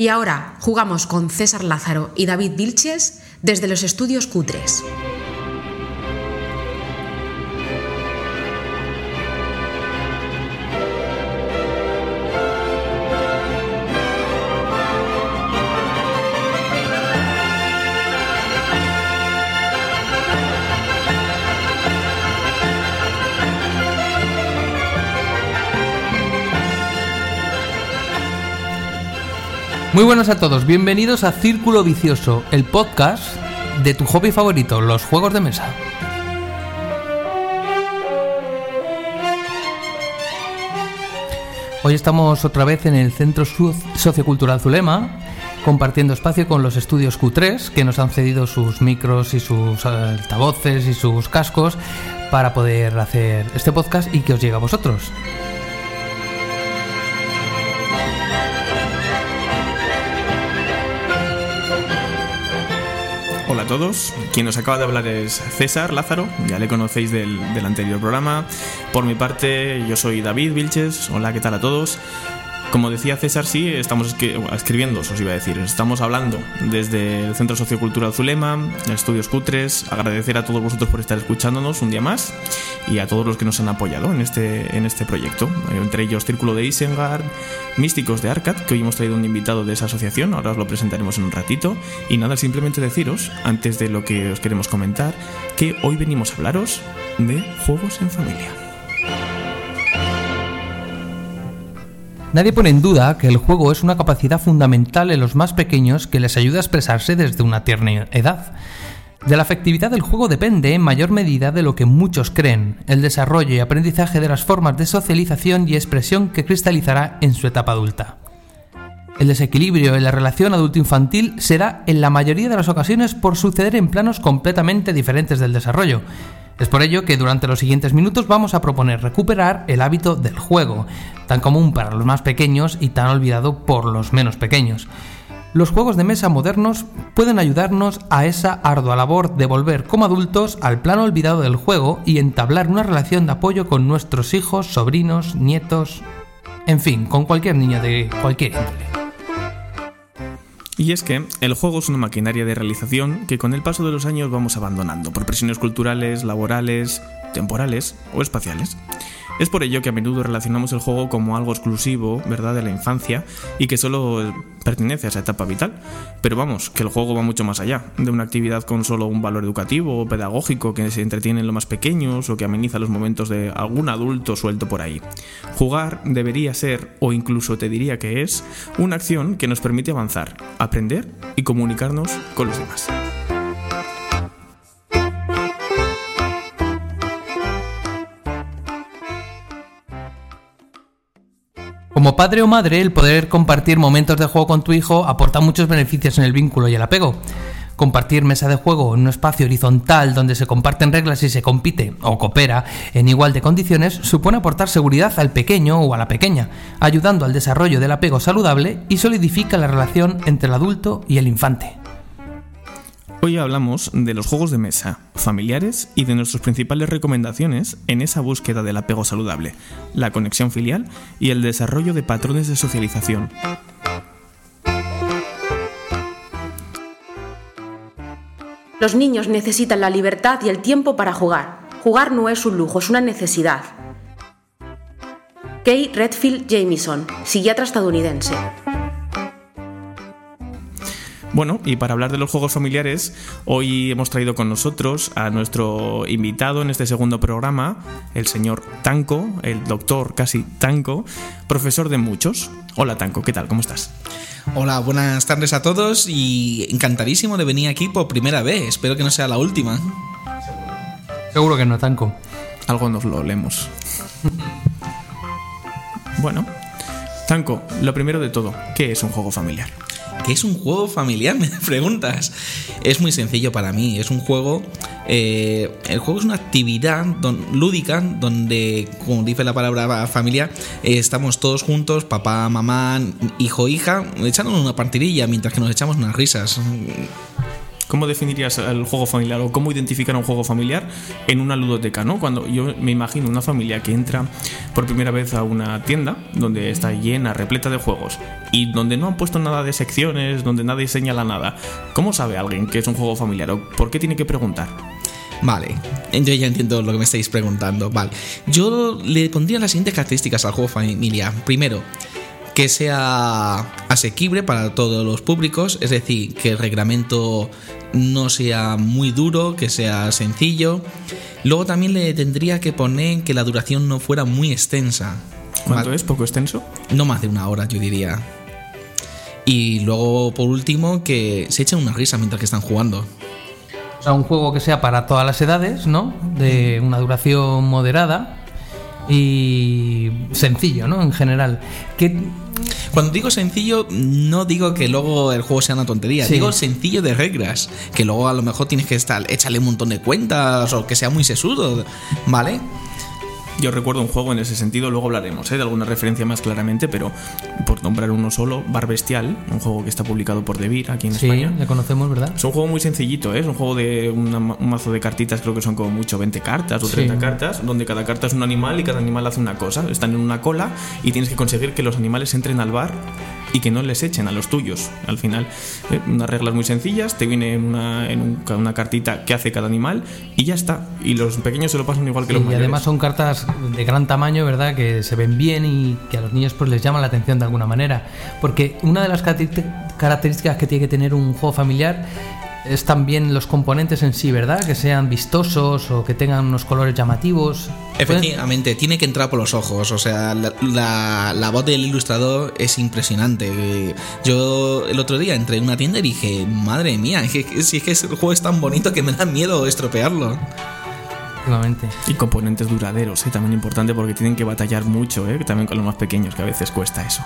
Y ahora jugamos con César Lázaro y David Vilches desde los estudios Cutres. Muy buenos a todos, bienvenidos a Círculo Vicioso, el podcast de tu hobby favorito, los juegos de mesa. Hoy estamos otra vez en el Centro Sociocultural Zulema, compartiendo espacio con los estudios Q3, que nos han cedido sus micros y sus altavoces y sus cascos para poder hacer este podcast y que os llegue a vosotros. Todos, quien nos acaba de hablar es César Lázaro, ya le conocéis del, del, anterior programa. Por mi parte, yo soy David Vilches, hola, ¿qué tal a todos? Como decía César, sí, estamos escribiendo, os iba a decir, estamos hablando desde el Centro Sociocultural Zulema, Estudios Cutres, agradecer a todos vosotros por estar escuchándonos un día más y a todos los que nos han apoyado en este, en este proyecto, entre ellos Círculo de Isengard, Místicos de Arcad, que hoy hemos traído un invitado de esa asociación, ahora os lo presentaremos en un ratito, y nada, simplemente deciros, antes de lo que os queremos comentar, que hoy venimos a hablaros de juegos en familia. Nadie pone en duda que el juego es una capacidad fundamental en los más pequeños que les ayuda a expresarse desde una tierna edad. De la efectividad del juego depende en mayor medida de lo que muchos creen, el desarrollo y aprendizaje de las formas de socialización y expresión que cristalizará en su etapa adulta. El desequilibrio en la relación adulto-infantil se da en la mayoría de las ocasiones por suceder en planos completamente diferentes del desarrollo, es por ello que durante los siguientes minutos vamos a proponer recuperar el hábito del juego, tan común para los más pequeños y tan olvidado por los menos pequeños. Los juegos de mesa modernos pueden ayudarnos a esa ardua labor de volver como adultos al plano olvidado del juego y entablar una relación de apoyo con nuestros hijos, sobrinos, nietos, en fin, con cualquier niño de cualquier índole. Y es que el juego es una maquinaria de realización que con el paso de los años vamos abandonando por presiones culturales, laborales, temporales o espaciales. Es por ello que a menudo relacionamos el juego como algo exclusivo, ¿verdad?, de la infancia y que solo pertenece a esa etapa vital. Pero vamos, que el juego va mucho más allá de una actividad con solo un valor educativo o pedagógico que se entretiene en los más pequeños o que ameniza los momentos de algún adulto suelto por ahí. Jugar debería ser, o incluso te diría que es, una acción que nos permite avanzar, aprender y comunicarnos con los demás. Como padre o madre, el poder compartir momentos de juego con tu hijo aporta muchos beneficios en el vínculo y el apego. Compartir mesa de juego en un espacio horizontal donde se comparten reglas y se compite o coopera en igual de condiciones supone aportar seguridad al pequeño o a la pequeña, ayudando al desarrollo del apego saludable y solidifica la relación entre el adulto y el infante. Hoy hablamos de los juegos de mesa, familiares y de nuestras principales recomendaciones en esa búsqueda del apego saludable, la conexión filial y el desarrollo de patrones de socialización. Los niños necesitan la libertad y el tiempo para jugar. Jugar no es un lujo, es una necesidad. Kay Redfield Jamieson, psiquiatra estadounidense. Bueno, y para hablar de los juegos familiares, hoy hemos traído con nosotros a nuestro invitado en este segundo programa, el señor Tanco, el doctor casi Tanco, profesor de muchos. Hola Tanco, ¿qué tal? ¿Cómo estás? Hola, buenas tardes a todos y encantadísimo de venir aquí por primera vez. Espero que no sea la última. Seguro que no, Tanco. Algo nos lo leemos. bueno, Tanco, lo primero de todo, ¿qué es un juego familiar? ¿Qué es un juego familiar? Me preguntas. Es muy sencillo para mí. Es un juego. Eh, el juego es una actividad lúdica donde, como dice la palabra familia, eh, estamos todos juntos, papá, mamá, hijo, hija, echándonos una partidilla mientras que nos echamos unas risas. ¿Cómo definirías el juego familiar o cómo identificar un juego familiar en una ludoteca, ¿no? Cuando yo me imagino una familia que entra por primera vez a una tienda donde está llena, repleta de juegos y donde no han puesto nada de secciones, donde nadie señala nada. ¿Cómo sabe alguien que es un juego familiar o por qué tiene que preguntar? Vale, yo ya entiendo lo que me estáis preguntando. Vale, yo le pondría las siguientes características al juego familiar. Primero, que sea asequible para todos los públicos, es decir, que el reglamento no sea muy duro, que sea sencillo. Luego también le tendría que poner que la duración no fuera muy extensa. ¿Cuánto es? ¿Poco extenso? No más de una hora, yo diría. Y luego, por último, que se echen una risa mientras que están jugando. O sea, un juego que sea para todas las edades, ¿no? De una duración moderada y sencillo, ¿no? En general. Que cuando digo sencillo, no digo que luego el juego sea una tontería. Sí. Digo sencillo de reglas. Que luego a lo mejor tienes que estar, échale un montón de cuentas o que sea muy sesudo. ¿Vale? Yo recuerdo un juego en ese sentido, luego hablaremos ¿eh? de alguna referencia más claramente, pero por nombrar uno solo, Bar Bestial, un juego que está publicado por Devir aquí en sí, España. le conocemos, ¿verdad? Es un juego muy sencillito, ¿eh? es un juego de una un mazo de cartitas, creo que son como mucho 20 cartas o Sí. 30 cartas, donde cada carta es un animal y cada animal hace una cosa. Están en una cola y tienes que conseguir que los animales entren al bar y que no les echen a los tuyos. Al final, ¿eh? unas reglas muy sencillas, te viene una, en un- una cartita que hace cada animal y ya está. Y los pequeños se lo pasan igual que los y mayores. además son cartas de gran tamaño, ¿verdad? Que se ven bien y que a los niños pues les llama la atención de alguna manera. Porque una de las caracter- características que tiene que tener un juego familiar es también los componentes en sí, ¿verdad? Que sean vistosos o que tengan unos colores llamativos. Efectivamente, tiene que entrar por los ojos. O sea, la, la- la voz del ilustrador es impresionante. Yo el otro día entré en una tienda y dije, madre mía, si es que el juego es tan bonito que me da miedo estropearlo. Efectivamente. Y componentes duraderos, ¿eh? también importante porque tienen que batallar mucho, ¿eh? también con los más pequeños, que a veces cuesta eso.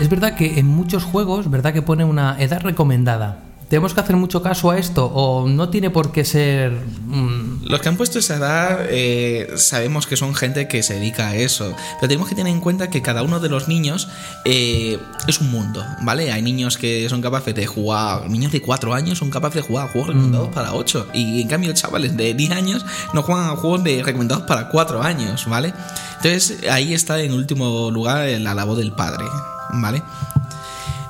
Es verdad que en muchos juegos, ¿verdad? Que pone una edad recomendada. ¿Tenemos que hacer mucho caso a esto o no tiene por qué ser... mm, Los que han puesto esa edad eh, sabemos que son gente que se dedica a eso, pero tenemos que tener en cuenta que cada uno de los niños eh, es un mundo, ¿vale? Hay niños que son capaces de jugar, niños de 4 años son capaces de jugar a juegos recomendados para 8, y en cambio chavales de 10 años no juegan a juegos de recomendados para 4 años, ¿vale? Entonces ahí está en último lugar la labor del padre, ¿vale?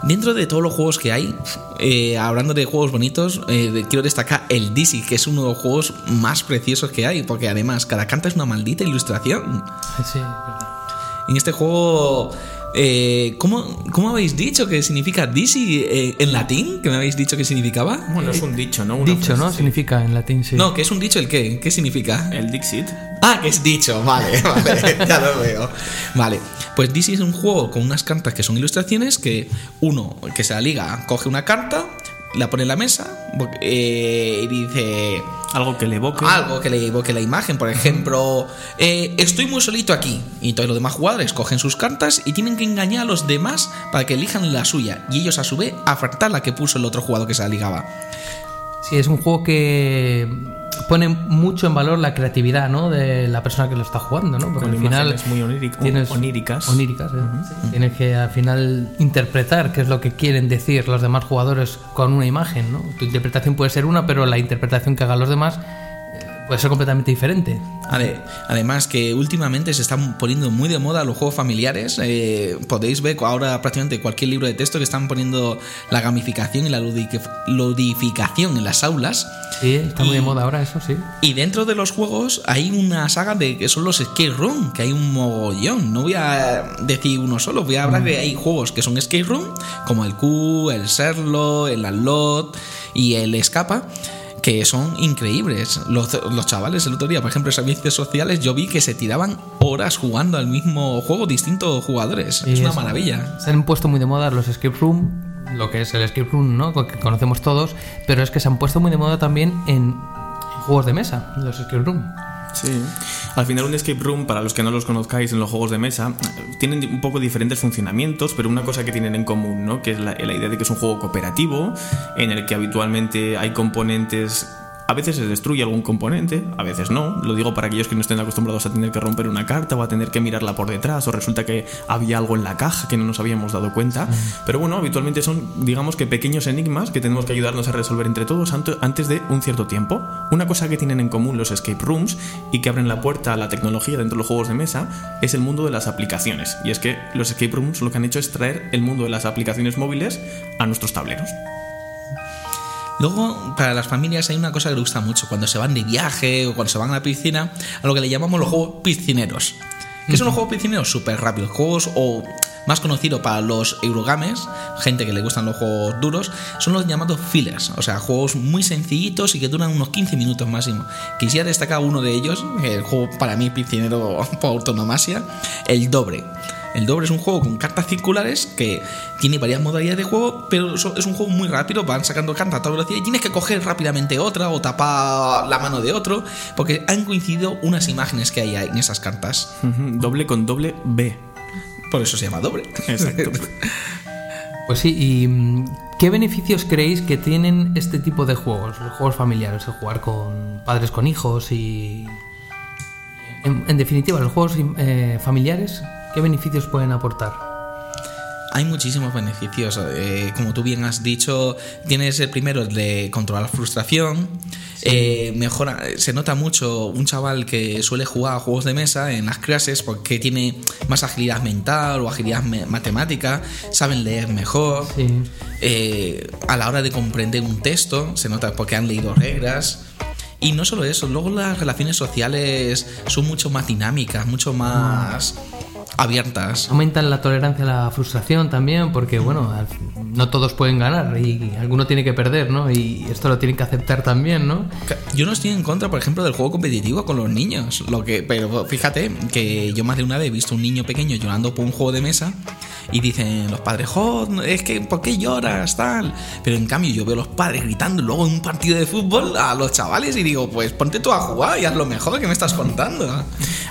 Dentro de todos los juegos que hay, eh, hablando de juegos bonitos, eh, quiero destacar el Dizzy, que es uno de los juegos más preciosos que hay, porque además cada carta es una maldita ilustración. Sí, es verdad. En este juego, eh, ¿cómo, cómo habéis dicho que significa Dizzy eh, en latín? ¿Que me habéis dicho que significaba? Bueno, es un dicho, ¿no? Una Dicho, frase, ¿no? sí. Significa en latín, sí. No, que es un dicho el qué? ¿Qué significa? El Dixit. Ah, que es dicho, vale, vale, ya lo veo. Vale, pues Dizzy es un juego con unas cartas que son ilustraciones que uno, que se la liga, coge una carta, la pone en la mesa eh, y dice Algo que le evoque. algo que le evoque la imagen. Por ejemplo, eh, estoy muy solito aquí. Y todos los demás jugadores cogen sus cartas y tienen que engañar a los demás para que elijan la suya. Y ellos a su vez acertar la que puso el otro jugador que se la ligaba. Sí, es un juego que pone mucho en valor la creatividad, ¿no? De la persona que lo está jugando, ¿no? Porque Con al final imágenes muy oníric- tienes oníricas. oníricas, ¿eh? Sí. Tienes que al final interpretar qué es lo que quieren decir los demás jugadores con una imagen, ¿no? Tu interpretación puede ser una, pero la interpretación que hagan los demás puede ser completamente diferente. Ade- Además que últimamente se están poniendo muy de moda los juegos familiares. Eh, podéis ver ahora prácticamente cualquier libro de texto que están poniendo la gamificación y la ludificación en las aulas. Sí, está muy Y- de moda ahora eso, sí. Y dentro de los juegos hay una saga de que son los escape room, que hay un mogollón. No voy a decir uno solo, voy a hablar de hay juegos que son escape room, como el Q, el Serlo, el Unlock y el Escapa. Que son increíbles. Los, los chavales el otro día, por ejemplo, en servicios sociales, yo vi que se tiraban horas jugando al mismo juego, distintos jugadores. Es una maravilla. Se han puesto muy de moda los escape room, lo que es el escape room, ¿no? Que conocemos todos, pero es que se han puesto muy de moda también en juegos de mesa, los escape room. Sí. Al final un escape room, para los que no los conozcáis en los juegos de mesa, tienen un poco diferentes funcionamientos, pero una cosa que tienen en común, ¿no? Que es la, la idea de que es un juego cooperativo, en el que habitualmente hay componentes A veces se destruye algún componente, a veces no. Lo digo para aquellos que no estén acostumbrados a tener que romper una carta o a tener que mirarla por detrás o resulta que había algo en la caja que no nos habíamos dado cuenta. Pero bueno, habitualmente son, digamos que pequeños enigmas que tenemos que ayudarnos a resolver entre todos antes de un cierto tiempo. Una cosa que tienen en común los escape rooms y que abren la puerta a la tecnología dentro de los juegos de mesa es el mundo de las aplicaciones. Y es que los escape rooms lo que han hecho es traer el mundo de las aplicaciones móviles a nuestros tableros. Luego, para las familias hay una cosa que le gusta mucho, cuando se van de viaje o cuando se van a la piscina, a lo que le llamamos los juegos piscineros. ¿Qué son los juegos piscineros? Súper rápidos. Juegos o más conocido para los Eurogames, gente que le gustan los juegos duros, son los llamados fillers, o sea, juegos muy sencillitos y que duran unos 15 minutos máximo. Quisiera destacar uno de ellos, el juego para mí piscinero por autonomasia, el Dobre. El doble es un juego con cartas circulares que tiene varias modalidades de juego, pero es un juego muy rápido, van sacando cartas a toda velocidad y tienes que coger rápidamente otra o tapar la mano de otro, porque han coincidido unas imágenes que hay en esas cartas. Doble con doble B. Por eso se llama doble. Exacto. Pues sí, ¿y mm, qué beneficios creéis que tienen este tipo de juegos, los juegos familiares, el jugar con padres con hijos y... En, definitiva, los juegos eh, familiares, ¿Qué beneficios pueden aportar? Hay muchísimos beneficios. Eh, como tú bien has dicho, tienes el primero de controlar la frustración. Eh, mejora, se nota mucho un chaval que suele jugar a juegos de mesa en las clases porque tiene más agilidad mental o agilidad matemática, saben leer mejor. Eh, a la hora de comprender un texto, se nota porque han leído reglas. Y no solo eso, luego las relaciones sociales son mucho más dinámicas, mucho más abiertas. Aumentan la tolerancia a la frustración también, porque bueno, no todos pueden ganar y alguno tiene que perder, ¿no? Y esto lo tienen que aceptar también, ¿no? Yo no estoy en contra, por ejemplo, del juego competitivo con los niños. Lo que, pero fíjate que yo más de una vez he visto un niño pequeño llorando por un juego de mesa y dicen los padres, jo, es que ¿por qué lloras? tal. Pero en cambio yo veo a los padres gritando luego en un partido de fútbol a los chavales y digo, pues ponte tú a jugar y haz lo mejor que me estás contando.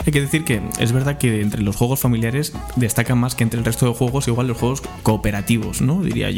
Hay que decir que es verdad que entre los juegos familiares destacan más que entre el resto de juegos, igual los juegos cooperativos, ¿no? Diría yo.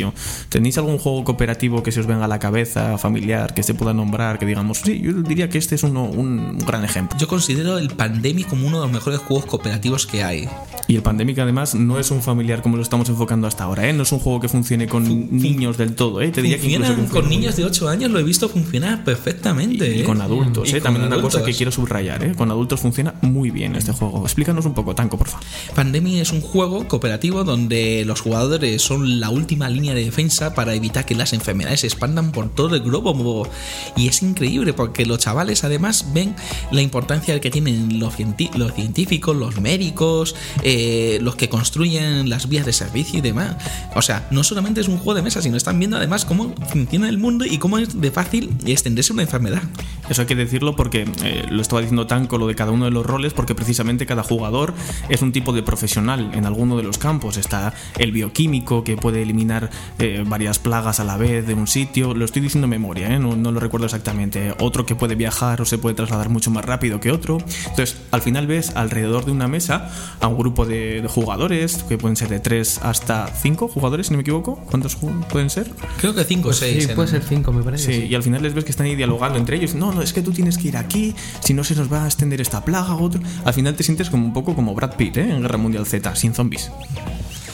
¿Tenéis algún juego cooperativo que se os venga a la cabeza, familiar, que se pueda nombrar, que digamos, sí, yo diría que este es uno, un gran ejemplo? Yo considero el Pandemic como uno de los mejores juegos cooperativos que hay. Y el Pandemic además no es un familiar como lo estamos enfocando hasta ahora, ¿eh? No es un juego que funcione con niños del todo, ¿eh? Te diría que con niños de 8 años lo he visto funcionar perfectamente. Y, ¿eh? con adultos, ¿eh? También una cosa que quiero subrayar, ¿eh? Con adultos funciona muy bien este juego. Explícanos un poco, Tanco, por favor. Pandemic es un juego cooperativo donde los jugadores son la última línea de defensa para evitar que las enfermedades se expandan por todo el globo. Y es increíble porque los chavales además ven la importancia que tienen los, científicos, los médicos, eh, los que construyen las vías de servicio y demás. O sea, no solamente es un juego de mesa, sino están viendo además cómo funciona el mundo y cómo es de fácil extenderse una enfermedad. Eso hay que decirlo porque eh, lo estaba diciendo Tanco lo de cada uno de los roles, porque precisamente cada jugador es un tipo de profesional en alguno de los campos. Está el bioquímico que puede eliminar eh, varias plagas a la vez de un sitio. Lo estoy diciendo en memoria, ¿eh? no, no, lo recuerdo exactamente. Otro que puede viajar o se puede trasladar mucho más rápido que otro. Entonces, al final ves alrededor de una mesa a un grupo de, de jugadores que pueden ser de 3 hasta 5 jugadores, si no me equivoco. ¿Cuántos pueden ser? Creo que 5 o 6. Sí, puede ser 5, me parece. Sí, y al final les ves que están ahí dialogando entre ellos. No, no, es que tú tienes que ir aquí, si no se nos va a extender esta plaga o otro. Al final te sientes como un poco como Brad Pitt, ¿eh? En Guerra Mundial Z, sin zombies.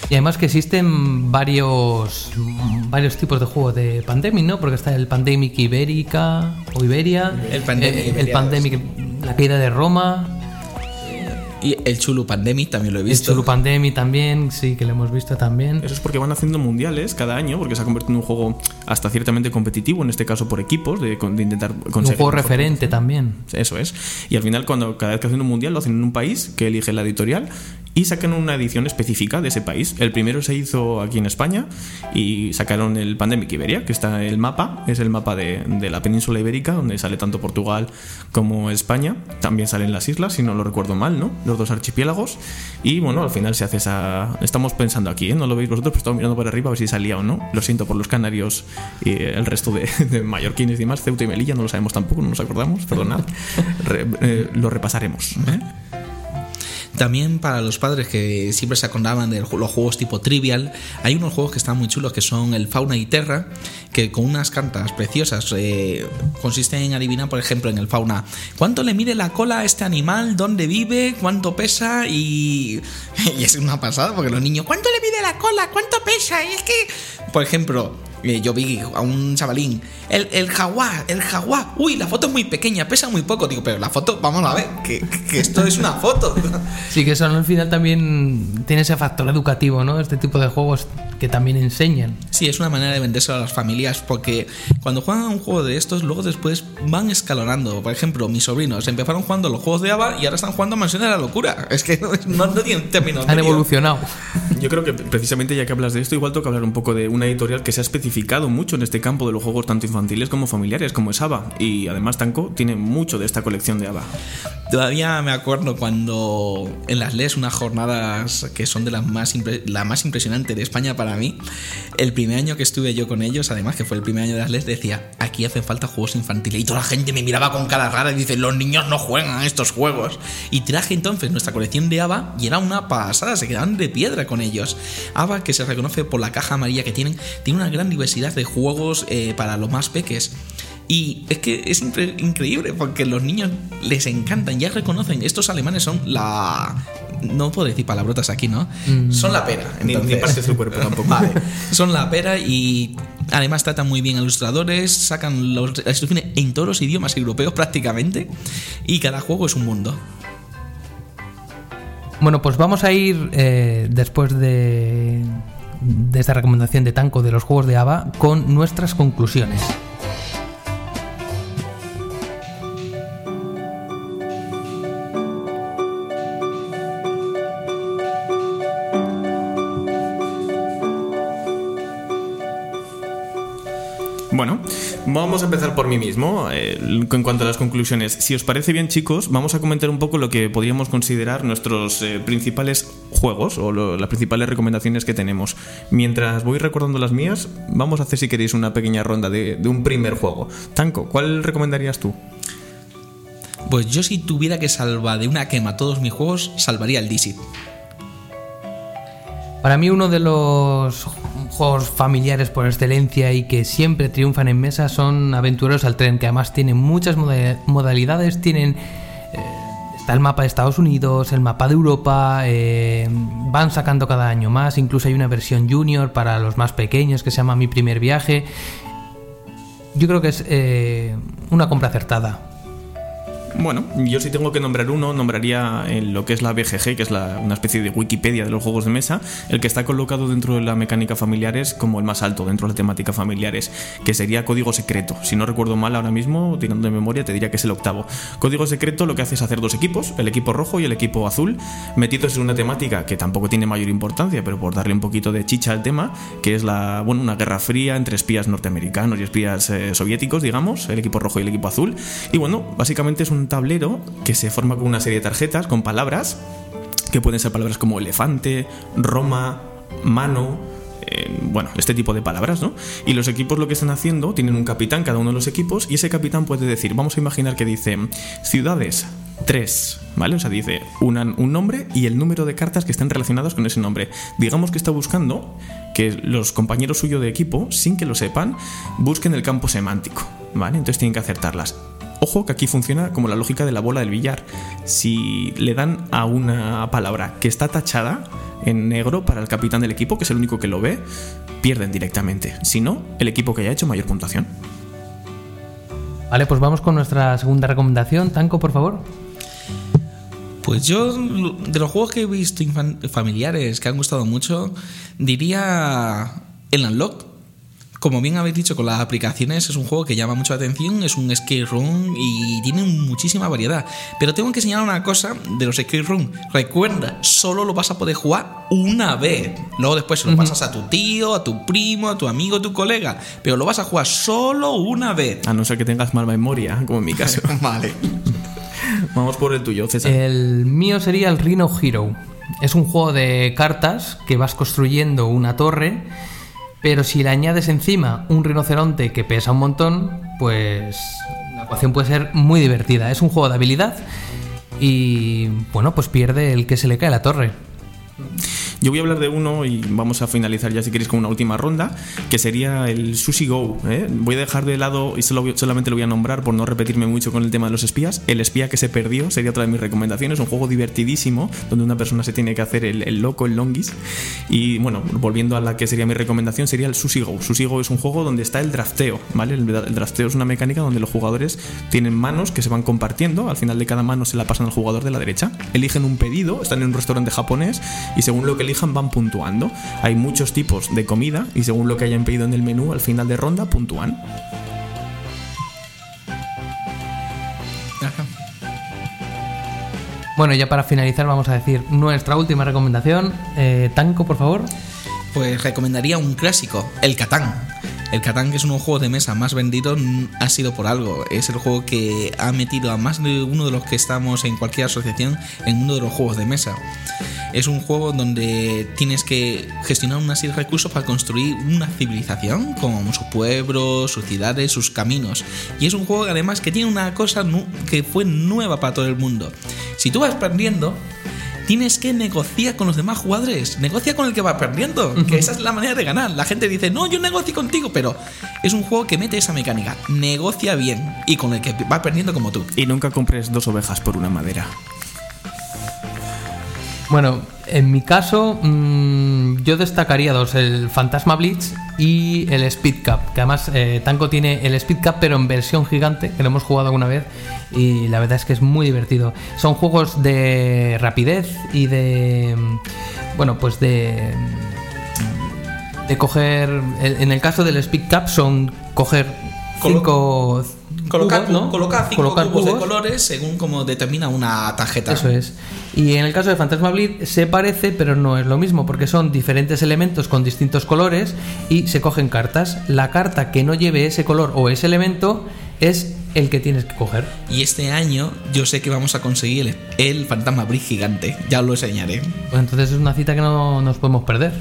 Y además que existen varios varios tipos de juegos de Pandemic, ¿no? Porque está el Pandemic Ibérica o Iberia, el Pandemic, eh, el Pandemic la caída de Roma, y el Chulu Pandemic también lo he visto. El Chulu Pandemic también, sí, que lo hemos visto también. Eso es porque van haciendo mundiales cada año, porque se ha convertido en un juego hasta ciertamente competitivo, en este caso por equipos, de, intentar conseguir. Un juego referente también. Eso es. Y al final, cuando cada vez que hacen un mundial, lo hacen en un país que elige la editorial y sacan una edición específica de ese país. El primero se hizo aquí en España y sacaron el Pandemic Iberia, que está el mapa, es el mapa de, de la península ibérica, donde sale tanto Portugal como España. También salen las islas, si no lo recuerdo mal, ¿no? dos archipiélagos. Y bueno, al final se hace esa. Estamos pensando aquí, ¿eh? No lo veis vosotros, pero estamos mirando por arriba a ver si salía o no. Lo siento por los canarios y el resto de, de mallorquines y demás. Ceuta y Melilla, no lo sabemos tampoco, no nos acordamos, perdonad. Eh, lo repasaremos. ¿eh? También para los padres que siempre se acordaban de los juegos tipo Trivial, hay unos juegos que están muy chulos que son el Fauna y Terra, que con unas cartas preciosas eh, consisten en adivinar, por ejemplo, en el Fauna, cuánto le mide la cola a este animal, dónde vive, cuánto pesa y... y es una pasada porque los niños, ¿cuánto le mide la cola? ¿Cuánto pesa? Y es que, por ejemplo, yo vi a un chavalín, el, el, jaguar, el jaguar, uy, la foto es muy pequeña, pesa muy poco, digo, pero la foto, vamos a ver, que, que esto es una foto. Sí, que eso al final también tiene ese factor educativo, ¿no? Este tipo de juegos que también enseñan. Sí, es una manera de venderse a las familias porque cuando juegan a un juego de estos, luego después van escalonando. Por ejemplo, mis sobrinos empezaron jugando los juegos de ABA y ahora están jugando Mansión de la Locura. Es que no, no, no tienen términos. Han evolucionado. Yo creo que precisamente ya que hablas de esto, igual toca hablar un poco de una editorial que se ha especificado mucho en este campo de los juegos tanto infantiles como familiares, como es ABA. Y además Tanco tiene mucho de esta colección de ABA. Todavía me acuerdo cuando en las LES, unas jornadas que son de las más la más impresionante de España para mí, el primer año que estuve yo con ellos, además que fue el primer año de las LES, decía, aquí hacen falta juegos infantiles. Y toda la gente me miraba con cara rara y dice, los niños no juegan estos juegos. Y traje entonces nuestra colección de ABA y era una pasada, se quedaban de piedra con ellos. ABA, que se reconoce por la caja amarilla que tienen, tiene una gran diversidad de juegos eh, para los más peques. Y es que es incre increíble porque los niños les encantan, ya reconocen, estos alemanes son la... No puedo decir palabrotas aquí, ¿no? Mm. Son la pera. Entonces, ni, ni parte de su cuerpo tampoco. Vale. Son la pera y además tratan muy bien a ilustradores, sacan los, las instrucciones en todos los idiomas europeos prácticamente y cada juego es un mundo. Bueno, pues vamos a ir eh, después de, de esta recomendación de Tanco de los juegos de ABA con nuestras conclusiones. Mí mismo. Eh, en cuanto a las conclusiones, si os parece bien, chicos, vamos a comentar un poco lo que podríamos considerar nuestros eh, principales juegos o lo, las principales recomendaciones que tenemos. Mientras voy recordando las mías, vamos a hacer, si queréis, una pequeña ronda de, de un primer juego. Tanco, ¿cuál recomendarías tú? Pues yo, si tuviera que salvar de una quema todos mis juegos, salvaría el DC. Para mí uno de los juegos familiares por excelencia y que siempre triunfan en mesa son Aventureros al Tren, que además tienen muchas modalidades, tienen... Eh, está el mapa de Estados Unidos, el mapa de Europa, eh, van sacando cada año más, incluso hay una versión junior para los más pequeños que se llama Mi primer viaje. Yo creo que es eh, una compra acertada. Bueno, yo si tengo que nombrar uno, nombraría en lo que es la BGG, que es la, una especie de Wikipedia de los juegos de mesa, el que está colocado dentro de la mecánica familiares como el más alto dentro de la temática familiares, que sería Código Secreto. Si no recuerdo mal ahora mismo, tirando de memoria, te diría que es el octavo. Código Secreto lo que hace es hacer dos equipos, el equipo rojo y el equipo azul, metidos en una temática que tampoco tiene mayor importancia, pero por darle un poquito de chicha al tema, que es la, bueno, una guerra fría entre espías norteamericanos y espías eh, soviéticos, digamos, el equipo rojo y el equipo azul. Y bueno, básicamente es un tablero que se forma con una serie de tarjetas con palabras, que pueden ser palabras como elefante, Roma, mano, eh, bueno, este tipo de palabras, ¿no? Y los equipos lo que están haciendo, tienen un capitán cada uno de los equipos, y ese capitán puede decir, vamos a imaginar que dice, ciudades, 3, ¿vale? O sea, dice un nombre y el número de cartas que estén relacionadas con ese nombre. Digamos que está buscando que los compañeros suyos de equipo, sin que lo sepan, busquen el campo semántico, ¿vale? Entonces tienen que acertarlas. Ojo que aquí funciona como la lógica de la bola del billar. Si le dan a una palabra que está tachada en negro para el capitán del equipo, que es el único que lo ve, pierden directamente. Si no, el equipo que haya hecho mayor puntuación. Vale, pues vamos con nuestra segunda recomendación. Tanco, por favor. Pues yo, de los juegos que he visto familiares que han gustado mucho, diría el Unlock como bien habéis dicho con las aplicaciones, es un juego que llama mucho la atención, es un escape room y tiene muchísima variedad. Pero tengo que señalar una cosa de los escape room. Recuerda, solo lo vas a poder jugar una vez. Luego después se lo pasas a tu tío, a tu primo, a tu amigo, a tu colega. Pero lo vas a jugar solo una vez. A no ser que tengas mal memoria, como en mi caso. vale. Vamos por el tuyo, César. El mío sería el Rhino Hero. Es un juego de cartas que vas construyendo una torre pero si le añades encima un rinoceronte que pesa un montón, pues la ecuación puede ser muy divertida. Es un juego de habilidad y bueno, pues pierde el que se le cae la torre. Yo voy a hablar de uno y vamos a finalizar ya si queréis con una última ronda, que sería el Sushi Go. ¿eh? Voy a dejar de lado y solo, solamente lo voy a nombrar por no repetirme mucho con el tema de los espías. El espía que se perdió sería otra de mis recomendaciones, un juego divertidísimo donde una persona se tiene que hacer el, loco, el longis. Y bueno, volviendo a la que sería mi recomendación, sería el Sushi Go. Sushi Go es un juego donde está el drafteo, ¿vale? El, el drafteo es una mecánica donde los jugadores tienen manos que se van compartiendo, al final de cada mano se la pasan al jugador de la derecha, eligen un pedido, están en un restaurante japonés y según lo que elijan van puntuando. Hay muchos tipos de comida y según lo que hayan pedido en el menú, al final de ronda puntúan. Bueno, ya para finalizar vamos a decir nuestra última recomendación. Eh, Tanco, por favor. Pues recomendaría un clásico, el Catán. El Catán, que es uno de los juegos de mesa más vendidos, ha sido por algo. Es el juego que ha metido a más de uno de los que estamos en cualquier asociación en uno de los juegos de mesa. Es un juego donde tienes que gestionar una serie de recursos para construir una civilización, como sus pueblos, sus ciudades, sus caminos. Y es un juego además que tiene una cosa que fue nueva para todo el mundo. Si tú vas perdiendo, tienes que negociar con los demás jugadores. Negocia con el que va perdiendo, que esa es la manera de ganar. La gente dice, no, yo negocio contigo, pero es un juego que mete esa mecánica. Negocia bien y con el que va perdiendo como tú. Y nunca compres dos ovejas por una madera. Bueno, en mi caso, mmm, yo destacaría dos: el Fantasma Blitz y el Speed Cup. Que además, eh, Tanko tiene el Speed Cup, pero en versión gigante, que lo hemos jugado alguna vez. Y la verdad es que es muy divertido. Son juegos de rapidez y de. Bueno, pues de. De coger. En el caso del Speed Cup, son coger cinco. Colocar, cubos, ¿no? colocar cinco colocar cubos, cubos, de colores según como determina una tarjeta. Eso es. Y en el caso de Fantasma Blitz se parece, pero no es lo mismo, porque son diferentes elementos con distintos colores y se cogen cartas. La carta que no lleve ese color o ese elemento es el que tienes que coger. Y este año yo sé que vamos a conseguir el, el Fantasma Blitz gigante. Ya os lo enseñaré. Pues entonces es una cita que no nos podemos perder.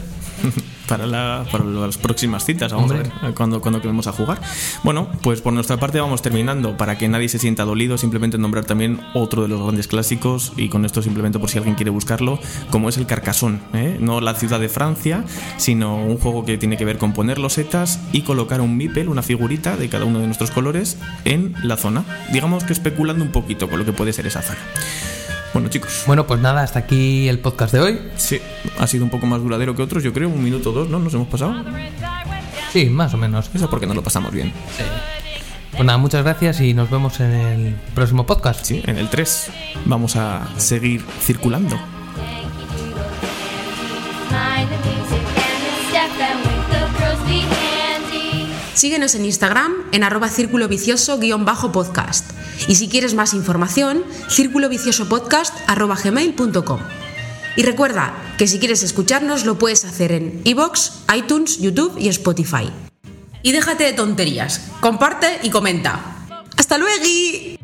para, la, para las próximas citas. Vamos Hombre. a ver cuando, cuando queremos a jugar. Bueno, pues por nuestra parte vamos terminando. Para que nadie se sienta dolido, simplemente nombrar también otro de los grandes clásicos. Y con esto simplemente por si alguien quiere buscarlo, como es el Carcassonne. ¿eh? No la ciudad de Francia, sino un juego que tiene que ver con poner losetas y colocar un mipel, una figurita de cada uno de nuestros colores, en la zona. Digamos que especulando un poquito con lo que puede ser esa zona. Bueno, chicos. Bueno, pues nada, hasta aquí el podcast de hoy. Sí, ha sido un poco más duradero que otros, yo creo, un minuto o dos, ¿no? Nos hemos pasado. Sí, más o menos. Eso porque nos lo pasamos bien. Sí. Pues nada, muchas gracias y nos vemos en el próximo podcast. Sí, en el 3. Vamos a seguir circulando. Síguenos en Instagram en arroba círculo vicioso-podcast. Y si quieres más información, círculo vicioso podcast arroba gmail.com. Y recuerda que si quieres escucharnos lo puedes hacer en iVoox, iTunes, YouTube y Spotify. Y déjate de tonterías, comparte y comenta. ¡Hasta luego!